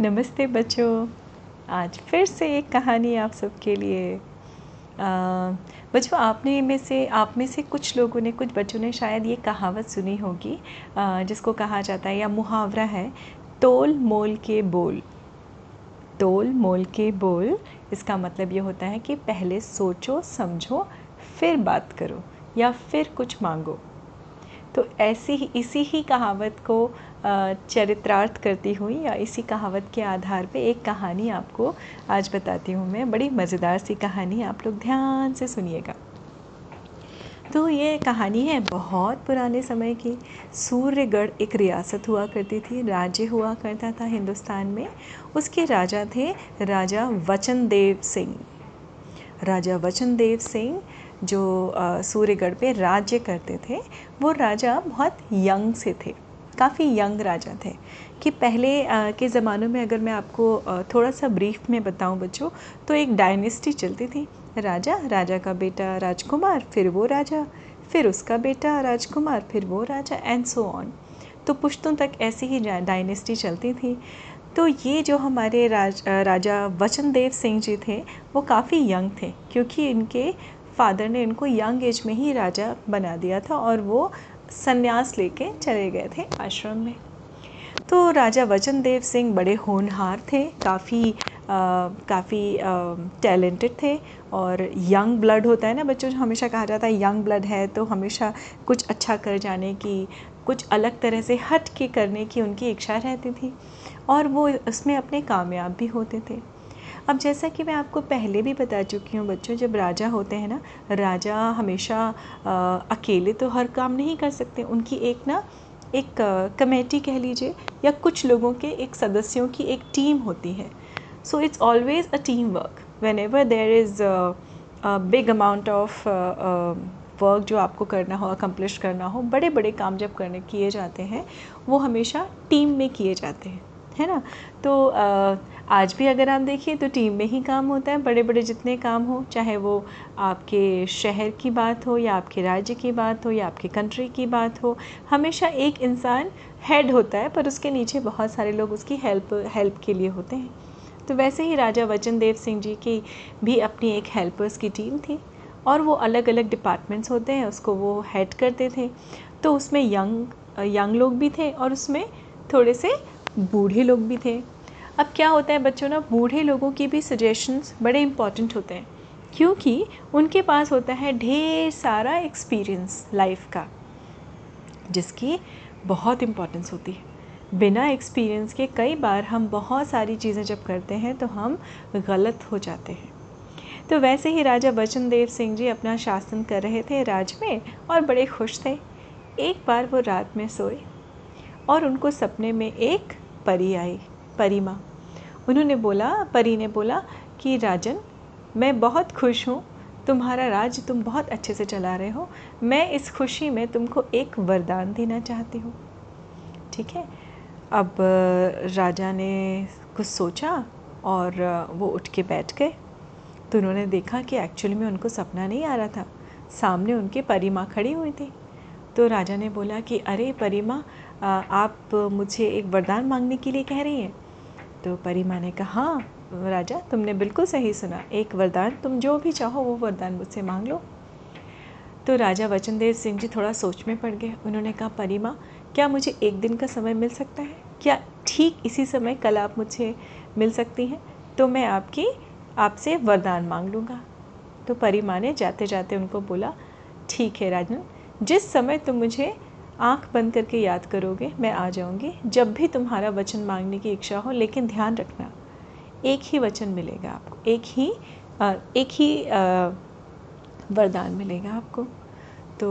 नमस्ते बच्चों। आज फिर से एक कहानी आप सबके लिए। बच्चों, आपने में से, आप में से कुछ लोगों ने, कुछ बच्चों ने शायद ये कहावत सुनी होगी जिसको कहा जाता है, या मुहावरा है, तोल मोल के बोल। तोल मोल के बोल, इसका मतलब ये होता है कि पहले सोचो, समझो, फिर बात करो, या फिर कुछ मांगो। तो ऐसी ही, इसी ही कहावत को चरित्रार्थ करती हुई या इसी कहावत के आधार पे एक कहानी आपको आज बताती हूँ मैं। बड़ी मज़ेदार सी कहानी आप लोग ध्यान से सुनिएगा। तो ये कहानी है बहुत पुराने समय की। सूर्यगढ़ एक रियासत हुआ करती थी, राज्य हुआ करता था हिंदुस्तान में। उसके राजा थे राजा वचन देव सिंह। राजा वचन देव सिंह जो सूर्यगढ़ पे राज्य करते थे, वो राजा बहुत यंग से थे। काफ़ी यंग राजा थे कि पहले के ज़मानों में अगर मैं आपको थोड़ा सा ब्रीफ में बताऊँ बच्चों तो एक डायनेस्टी चलती थी। राजा राजा का बेटा राजकुमार, फिर वो राजा, फिर उसका बेटा राजकुमार, फिर वो राजा एंड सो ऑन तो पुश्तों तक ऐसी ही डायनेस्टी चलती थी। तो ये जो हमारे राज राजा वचन देव सिंह जी थे, वो काफ़ी यंग थे, क्योंकि इनके फादर ने इनको यंग एज में ही राजा बना दिया था और वो संन्यास लेके चले गए थे आश्रम में। तो राजा वचन देव सिंह बड़े होनहार थे, काफ़ी काफ़ी टैलेंटेड थे और यंग ब्लड होता है ना बच्चों, जो हमेशा कहा जाता है यंग ब्लड है तो हमेशा कुछ अच्छा कर जाने की, कुछ अलग तरह से हट के करने की उनकी इच्छा रहती थी और वो उसमें अपने कामयाब भी होते थे। अब जैसा कि मैं आपको पहले भी बता चुकी हूँ बच्चों जब राजा होते हैं ना राजा हमेशा आ, अकेले तो हर काम नहीं कर सकते। उनकी एक ना एक कमेटी कह लीजिए या कुछ लोगों के एक सदस्यों की एक टीम होती है। So it's always a team work whenever there is big amount of work जो आपको करना हो अकम्पलिश करना हो बड़े बड़े काम जब करने किए जाते हैं वो हमेशा टीम में किए जाते हैं। है ना? तो आज भी अगर आप देखिए तो टीम में ही काम होता है बड़े बड़े जितने काम हो, चाहे वो आपके शहर की बात हो या आपके राज्य की बात हो या आपके कंट्री की बात हो, हमेशा एक इंसान हेड होता है, पर उसके नीचे बहुत सारे लोग उसकी हेल्प हेल्प के लिए होते हैं। तो वैसे ही राजा वचन देव सिंह जी की भी अपनी एक हेल्पर्स की टीम थी और वो अलग अलग डिपार्टमेंट्स होते हैं, उसको वो हेड करते थे। तो उसमें यंग यंग लोग भी थे और उसमें थोड़े से बूढ़े लोग भी थे। अब क्या होता है, बच्चों ना, बूढ़े लोगों की भी सजेशंस बड़े इंपॉर्टेंट होते हैं, क्योंकि उनके पास होता है ढेर सारा एक्सपीरियंस लाइफ का, जिसकी बहुत इम्पोर्टेंस होती है। बिना एक्सपीरियंस के कई बार हम बहुत सारी चीज़ें जब करते हैं तो हम गलत हो जाते हैं। तो वैसे ही राजा बचन देव सिंह जी अपना शासन कर रहे थे राज में और बड़े खुश थे। एक बार वो रात में सोए और उनको सपने में एक परी आई परी माँ उन्होंने बोला, परी ने बोला कि, राजन, मैं बहुत खुश हूँ। तुम्हारा राज तुम बहुत अच्छे से चला रहे हो। मैं इस खुशी में तुमको एक वरदान देना चाहती हूँ। ठीक है? अब, राजा ने कुछ सोचा और, वो उठ के बैठ गए। तो उन्होंने देखा कि एक्चुअली में उनको सपना नहीं आ रहा था। सामने उनके परी माँ खड़ी हुई थी। तो राजा ने बोला कि, अरे परी माँ आप मुझे एक वरदान मांगने के लिए कह रही हैं। तो परी माँ ने कहा हाँ राजा, तुमने बिल्कुल सही सुना। एक वरदान, तुम जो भी चाहो वो वरदान मुझसे मांग लो। तो राजा वचनदेव सिंह जी थोड़ा सोच में पड़ गए। उन्होंने कहा, परी माँ, क्या मुझे एक दिन का समय मिल सकता है? क्या ठीक इसी समय कल आप मुझे मिल सकती हैं? तो मैं आपकी, आपसे वरदान मांग लूँगा। तो परी माँ ने जाते जाते उनको बोला, ठीक है राजन, जिस समय तुम मुझे आँख बंद करके याद करोगे, मैं आ जाऊँगी। जब भी तुम्हारा वचन मांगने की इच्छा हो, लेकिन ध्यान रखना, एक ही वचन मिलेगा आपको, एक ही एक ही वरदान मिलेगा आपको। तो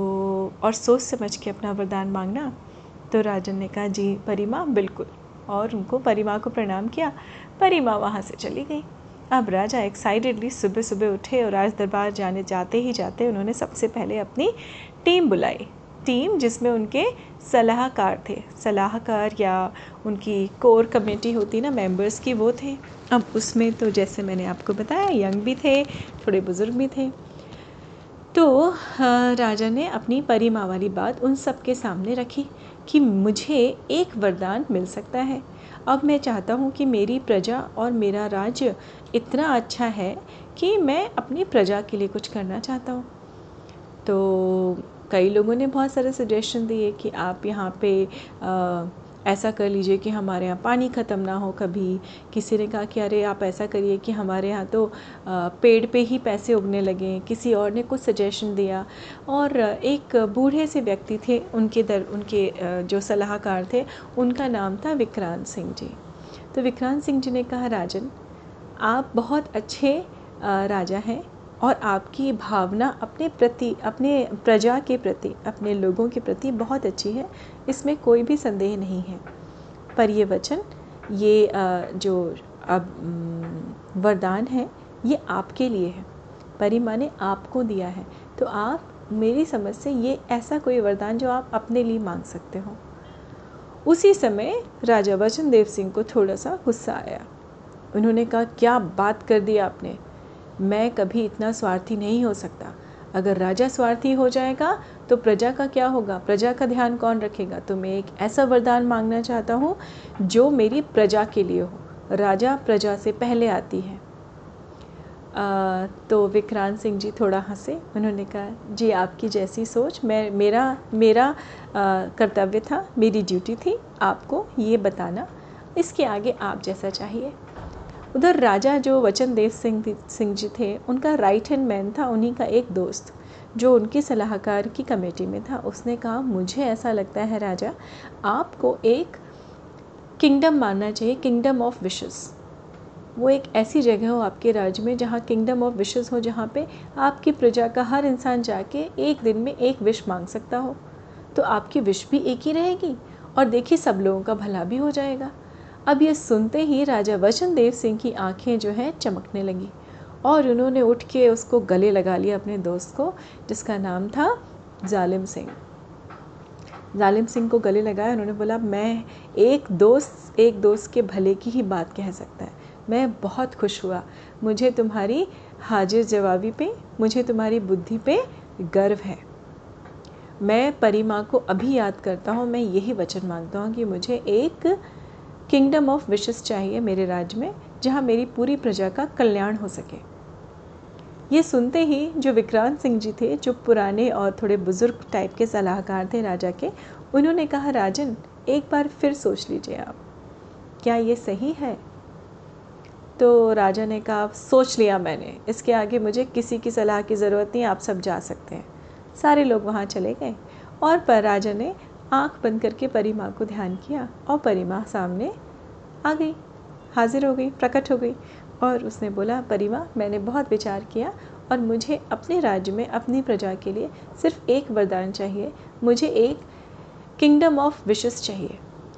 और सोच समझ के अपना वरदान मांगना। तो राजन ने कहा, जी, परिमा, बिल्कुल। और उनको परिमा को प्रणाम किया। परिमा वहाँ से चली गई। अब राजा एक्साइटेडली सुबह सुबह उठे और राज दरबार जाने, जाते ही जाते उन्होंने सबसे पहले अपनी टीम बुलाई। टीम जिसमें उनके सलाहकार थे। सलाहकार या उनकी कोर कमेटी होती ना मेंबर्स की, वो थे। अब उसमें तो जैसे मैंने आपको बताया, यंग भी थे, थोड़े बुज़ुर्ग भी थे। तो राजा ने अपनी परिमा वाली बात उन सब के सामने रखी कि मुझे एक वरदान मिल सकता है। अब मैं चाहता हूँ कि मेरी प्रजा और मेरा राज्य इतना अच्छा है कि मैं अपनी प्रजा के लिए कुछ करना चाहता हूँ। तो कई लोगों ने बहुत सारे सजेशन दिए कि आप यहाँ पे ऐसा कर लीजिए कि हमारे यहाँ पानी ख़त्म ना हो कभी। किसी ने कहा कि अरे, आप ऐसा करिए कि हमारे यहाँ तो पेड़ पे ही पैसे उगने लगे किसी और ने कुछ सजेशन दिया। और एक बूढ़े से व्यक्ति थे, उनके दर, उनके जो सलाहकार थे, उनका नाम था विक्रांत सिंह जी। तो विक्रांत सिंह जी ने कहा, राजन, आप बहुत अच्छे राजा हैं। और आपकी भावना अपने प्रति, अपने प्रजा के प्रति, अपने लोगों के प्रति बहुत अच्छी है। इसमें कोई भी संदेह नहीं है। पर ये वचन ये जो अब वरदान है, ये आपके लिए है। परिमा ने आपको दिया है। तो आप, मेरी समझ से ये ऐसा कोई वरदान जो आप अपने लिए मांग सकते हो। उसी समय राजा वचन देव सिंह को थोड़ा सा गुस्सा आया। उन्होंने कहा, क्या बात कर दी आपने? मैं कभी इतना स्वार्थी नहीं हो सकता। अगर राजा स्वार्थी हो जाएगा तो प्रजा का क्या होगा? प्रजा का ध्यान कौन रखेगा? तो मैं एक ऐसा वरदान मांगना चाहता हूँ जो मेरी प्रजा के लिए हो। राजा प्रजा से पहले आती है। आ, तो विक्रांत सिंह जी थोड़ा हंसे। उन्होंने कहा जी आपकी जैसी सोच मैं मेरा मेरा कर्तव्य था मेरी ड्यूटी थी आपको ये बताना। इसके आगे आप जैसा चाहिए। उधर राजा जो वचन देव सिंह सिंह जी थे, उनका राइट हैंड मैन था, उन्हीं का एक दोस्त, जो उनकी सलाहकार की कमेटी में था। उसने कहा, मुझे ऐसा लगता है राजा, आपको एक किंगडम मानना चाहिए किंगडम ऑफ़ विशेस वो एक ऐसी जगह हो आपके राज्य में, जहाँ किंगडम ऑफ़ विशेस हो, जहाँ पे आपकी प्रजा का हर इंसान जाके एक दिन में एक विश मांग सकता हो। तो आपकी विश भी एक ही रहेगी, और देखिए सब लोगों का भला भी हो जाएगा। अब ये सुनते ही राजा वचन देव सिंह की आँखें जो हैं चमकने लगी और उन्होंने उठ के उसको गले लगा लिया अपने दोस्त को, जिसका नाम था जालिम सिंह। जालिम सिंह को गले लगाया, उन्होंने बोला, मैं एक दोस्त एक दोस्त के भले की ही बात कह सकता है। मैं बहुत खुश हुआ। मुझे तुम्हारी हाजिर जवाबी पे, मुझे तुम्हारी बुद्धि पे गर्व है। मैं परिमा को अभी याद करता हूँ। मैं यही वचन माँगता हूँ कि मुझे एक किंगडम ऑफ़ विशेस चाहिए मेरे राज्य में, जहाँ मेरी पूरी प्रजा का कल्याण हो सके। ये सुनते ही जो विक्रांत सिंह जी थे, जो पुराने और थोड़े बुज़ुर्ग टाइप के सलाहकार थे राजा के, उन्होंने कहा, राजन, एक बार फिर सोच लीजिए आप। क्या ये सही है? तो राजा ने कहा, सोच लिया मैंने। इसके आगे मुझे किसी की सलाह की ज़रूरत नहीं, आप सब जा सकते हैं। सारे लोग वहाँ चले गए और पर राजा ने आँख बंद करके परी माँ को ध्यान किया और परी माँ सामने आ गई। हाजिर हो गई प्रकट हो गई और उसने बोला परी माँ मैंने बहुत विचार किया और मुझे अपने राज्य में अपनी प्रजा के लिए सिर्फ़ एक वरदान चाहिए। मुझे एक किंगडम ऑफ़ विशेस चाहिए।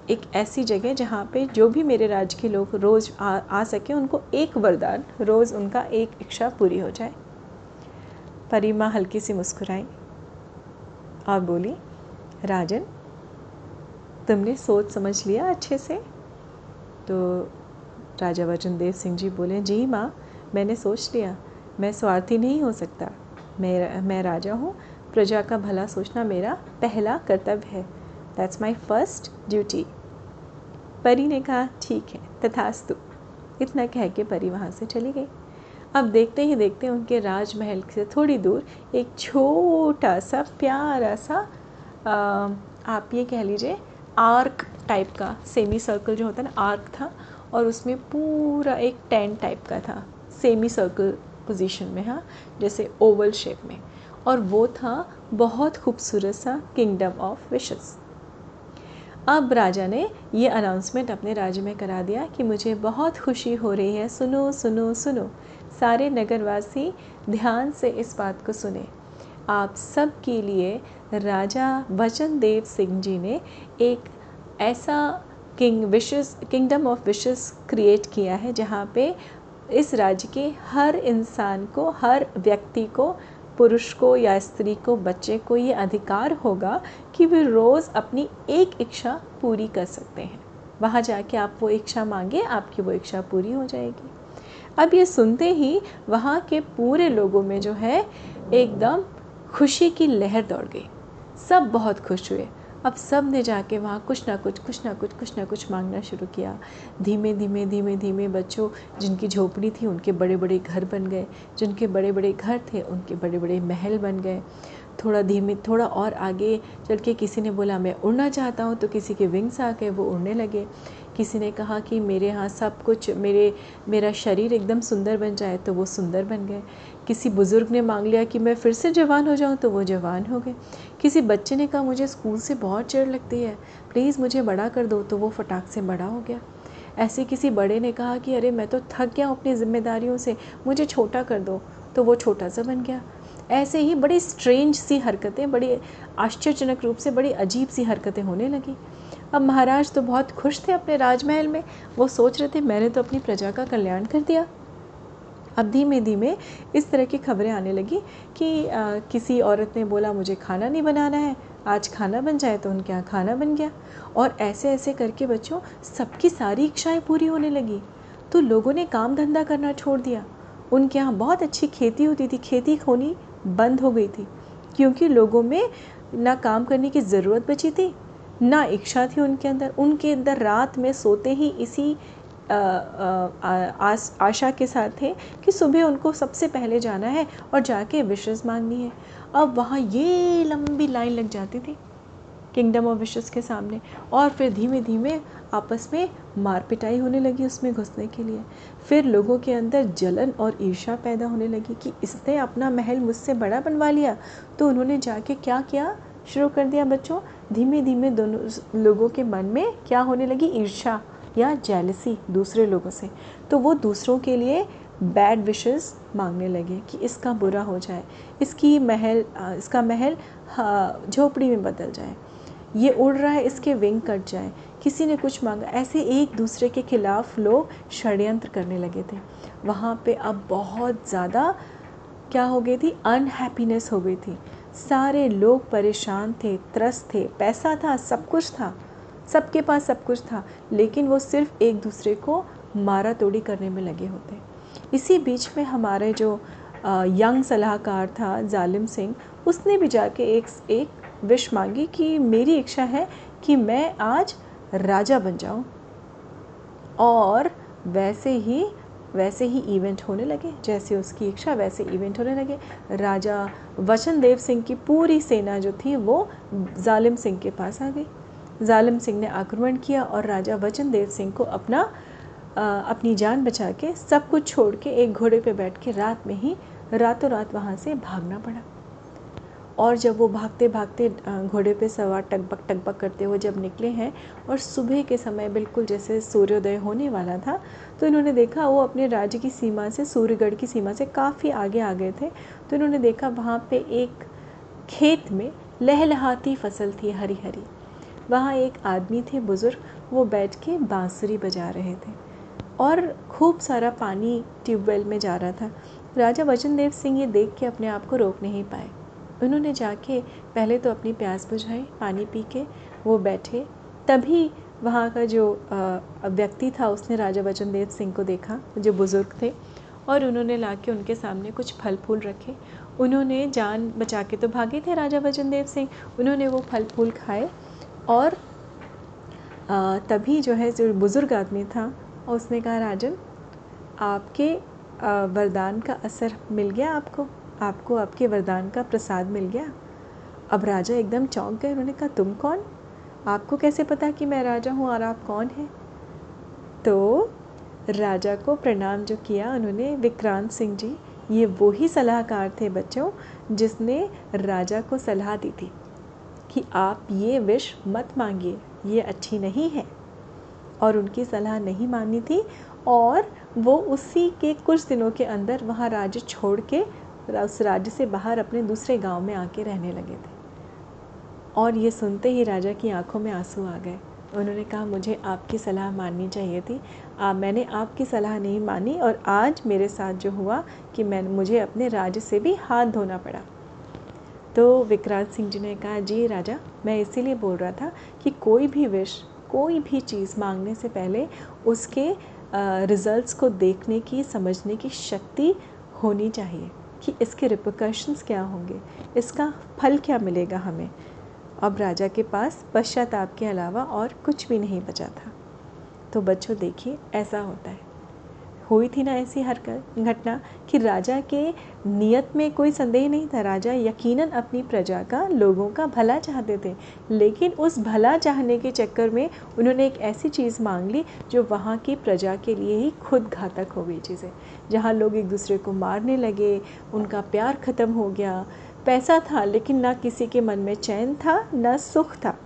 एक ऐसी जगह जहाँ पे जो भी मेरे राज्य के लोग रोज़ आ, आ सके उनको एक वरदान रोज़ उनका एक इच्छा पूरी हो जाए। परिमा हल्की सी मुस्कुराई और बोली राजन तुमने सोच समझ लिया अच्छे से? तो राजा वचन देव सिंह जी बोले जी माँ मैंने सोच लिया। मैं स्वार्थी नहीं हो सकता। मैं मैं राजा हूँ। प्रजा का भला सोचना मेरा पहला कर्तव्य है। दैट्स माई फ़र्स्ट ड्यूटी परी ने कहा ठीक है तथास्तु। इतना कह के परी वहाँ से चली गई। अब देखते ही देखते उनके राजमहल से थोड़ी दूर एक छोटा सा प्यारा सा आ, आप ये कह लीजिए आर्क टाइप का सेमी सर्कल जो होता है ना, आर्क था, और उसमें पूरा एक टेंट टाइप का था सेमी सर्कल पोजीशन में हाँ जैसे ओवल शेप में। और वो था बहुत खूबसूरत सा किंगडम ऑफ़ विशेस। अब राजा ने ये अनाउंसमेंट अपने राज्य में करा दिया कि मुझे बहुत खुशी हो रही है। सुनो सुनो सुनो। सारे नगरवासी ध्यान से इस बात को सुने। आप सब के लिए राजा वचन देव सिंह जी ने एक ऐसा king wishes kingdom of wishes create किया है, जहाँ पे इस राज्य के हर इंसान को, हर व्यक्ति को, पुरुष को या स्त्री को, बच्चे को ये अधिकार होगा कि वे रोज़ अपनी एक इच्छा पूरी कर सकते हैं। वहाँ जाके आप वो इच्छा मांगे, आपकी वो इच्छा पूरी हो जाएगी। अब ये सुनते ही वहाँ के पूरे लोगों में जो है, एकदम खुशी की लहर दौड़ गई। सब बहुत खुश हुए। अब सबने जाके वहाँ कुछ ना कुछ कुछ ना कुछ कुछ ना कुछ मांगना शुरू किया। धीमे धीमे धीमे धीमे बच्चों जिनकी झोपड़ी थी उनके बड़े बड़े घर बन गए। जिनके बड़े बड़े घर थे उनके बड़े बड़े महल बन गए। थोड़ा धीमे, थोड़ा और आगे चल के किसी ने बोला, मैं उड़ना चाहता हूँ तो किसी के विंग्स आ गए वो उड़ने लगे। किसी ने कहा कि मेरे यहाँ सब कुछ मेरे, मेरा शरीर एकदम सुंदर बन जाए तो वो सुंदर बन गए। किसी बुज़ुर्ग ने मांग लिया कि मैं फिर से जवान हो जाऊँ तो वो जवान हो गए। किसी बच्चे ने कहा, मुझे स्कूल से बहुत चिड़ लगती है। प्लीज़ मुझे बड़ा कर दो। तो वो फटाक से बड़ा हो गया। ऐसे किसी बड़े ने कहा कि, अरे, मैं तो थक गया अपनी ज़िम्मेदारियों से। मुझे छोटा कर दो। तो वो छोटा सा बन गया। ऐसे ही बड़ी स्ट्रेंज सी हरकतें, बड़ी आश्चर्यजनक रूप से बड़ी अजीब सी हरकतें होने लगी। अब महाराज तो बहुत खुश थे अपने राजमहल में। वो सोच रहे थे मैंने तो अपनी प्रजा का कल्याण कर दिया। अब धीमे धीमे इस तरह की खबरें आने लगी कि आ, किसी औरत ने बोला मुझे खाना नहीं बनाना है। आज खाना बन जाए तो उनके यहाँ खाना बन गया। और ऐसे ऐसे करके बच्चों सबकी सारी इच्छाएँ पूरी होने लगी। तो लोगों ने काम धंधा करना छोड़ दिया। उनके यहाँ बहुत अच्छी खेती होती थी। खेती होनी बंद हो गई थी क्योंकि लोगों में ना काम करने की ज़रूरत बची थी ना इच्छा थी उनके अंदर। उनके अंदर रात में सोते ही इसी आ, आ, आशा के साथ थे कि सुबह उनको सबसे पहले जाना है और जाके विशेष मांगनी है। अब वहाँ ये लंबी लाइन लग जाती थी किंगडम ऑफ़ विशेष के सामने और फिर धीमे धीमे आपस में मार पिटाई होने लगी उसमें घुसने के लिए। फिर लोगों के अंदर जलन और ईर्षा पैदा होने लगी कि इसने अपना महल मुझसे बड़ा बनवा लिया तो उन्होंने जाके क्या किया शुरू कर दिया बच्चों? धीमे धीमे दोनों लोगों के मन में क्या होने लगी? ईर्षा या जेलसी दूसरे लोगों से। तो वो दूसरों के लिए बैड विशेस मांगने लगे कि इसका बुरा हो जाए। इसकी महल इसका महल झोपड़ी में बदल जाए। ये उड़ रहा है, इसके विंग कट जाए। किसी ने कुछ मांगा। ऐसे एक दूसरे के खिलाफ़ लोग षड्यंत्र करने लगे थे। वहाँ पे अब बहुत ज़्यादा क्या हो गई थी? अनहैप्पीनेस हो गई थी। सारे लोग परेशान थे, त्रस्त थे। पैसा था, सब कुछ था। सबके पास सब कुछ था, लेकिन वो सिर्फ़ एक दूसरे को मारा तोड़ी करने में लगे होते। इसी बीच में हमारे जो यंग सलाहकार था, जालिम सिंह, उसने भी जाके एक एक विश मांगी कि मेरी इच्छा है कि मैं आज राजा बन जाऊँ। और वैसे ही वैसे ही इवेंट होने लगे जैसे उसकी इच्छा वैसे इवेंट होने लगे। राजा वचन देव सिंह की पूरी सेना जो थी वो जालिम सिंह के पास आ गई। जालिम सिंह ने आक्रमण किया और राजा वचन देव सिंह को अपना आ, अपनी जान बचा के सब कुछ छोड़ के एक घोड़े पे बैठ के रात में ही रातों रात वहाँ से भागना पड़ा। और जब वो भागते भागते घोड़े पे सवार टकबक टकबक करते हुए जब निकले हैं और सुबह के समय बिल्कुल जैसे सूर्योदय होने वाला था तो इन्होंने देखा वो अपने राज्य की सीमा से, सूर्यगढ़ की सीमा से काफ़ी आगे आ गए थे। तो इन्होंने देखा वहाँ पे एक खेत में लहलहाती फ़सल थी हरी हरी वहाँ एक आदमी थे बुज़ुर्ग, वो बैठ के बाँसुरी बजा रहे थे और खूब सारा पानी ट्यूबवेल में जा रहा था। राजा वचन देव सिंह ये देख के अपने आप को रोक नहीं पाए। उन्होंने जाके पहले तो अपनी प्यास बुझाई, पानी पी के, वो बैठे। तभी वहाँ का जो व्यक्ति था, उसने राजा वचन देव सिंह को देखा, जो बुज़ुर्ग थे, और उन्होंने ला के उनके सामने कुछ फल फूल रखे। उन्होंने जान बचा के तो भागे थे राजा वचन देव सिंह। उन्होंने वो फल फूल खाए और तभी जो है, जो बुज़ुर्ग आदमी था, उसने कहा, राजन, आपके वरदान का असर मिल गया आपको? आपको आपके वरदान का प्रसाद मिल गया। अब राजा एकदम चौंक गए, उन्होंने कहा, तुम कौन? आपको कैसे पता कि मैं राजा हूँ और आप कौन हैं? तो राजा को प्रणाम जो किया उन्होंने, विक्रांत सिंह जी, ये वही सलाहकार थे बच्चों, जिसने राजा को सलाह दी थी कि आप ये विष मत मांगिए, ये अच्छी नहीं है। और उनकी सलाह नहीं मानी थी और वो उसी के कुछ दिनों के अंदर वहाँ राज्य छोड़ के उस राज्य से बाहर अपने दूसरे गाँव में आके रहने लगे थे। और ये सुनते ही राजा की आँखों में आँसू आ गए। उन्होंने कहा मुझे आपकी सलाह माननी चाहिए थी। आ, मैंने आपकी सलाह नहीं मानी और आज मेरे साथ जो हुआ कि मैं मुझे अपने राज्य से भी हाथ धोना पड़ा। तो विक्रांत सिंह जी ने कहा जी राजा मैं इसीलिए बोल रहा था कि कोई भी विश कोई भी चीज़ मांगने से पहले उसके रिज़ल्ट्स को देखने की समझने की शक्ति होनी चाहिए। कि इसके रिप्रिकॉशंस क्या होंगे? इसका फल क्या मिलेगा हमें? अब राजा के पास पश्चाताप के अलावा और कुछ भी नहीं बचा था। तो बच्चों, देखिए, ऐसा होता है। हुई थी ना ऐसी हरकत घटना कि राजा के नियत में कोई संदेह नहीं था। राजा यकीनन अपनी प्रजा का, लोगों का भला चाहते थे। लेकिन उस भला चाहने के चक्कर में उन्होंने एक ऐसी चीज़ मांग ली जो वहाँ की प्रजा के लिए ही खुद घातक हो गई चीज़ें। जहाँ लोग एक दूसरे को मारने लगे, उनका प्यार ख़त्म हो गया। पैसा था, लेकिन ना किसी के मन में चैन था, ना सुख था।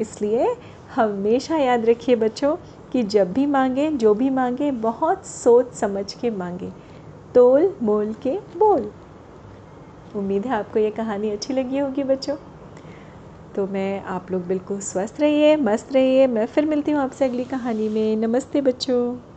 इसलिए हमेशा याद रखिए बच्चों कि जब भी मांगे, जो भी मांगे, बहुत सोच समझ के मांगे। तोल, मोल के बोल। उम्मीद है आपको ये कहानी अच्छी लगी होगी बच्चों। तो मैं, आप लोग बिल्कुल स्वस्थ रहिए, मस्त रहिए। मैं फिर मिलती हूँ आपसे अगली कहानी में। नमस्ते बच्चों।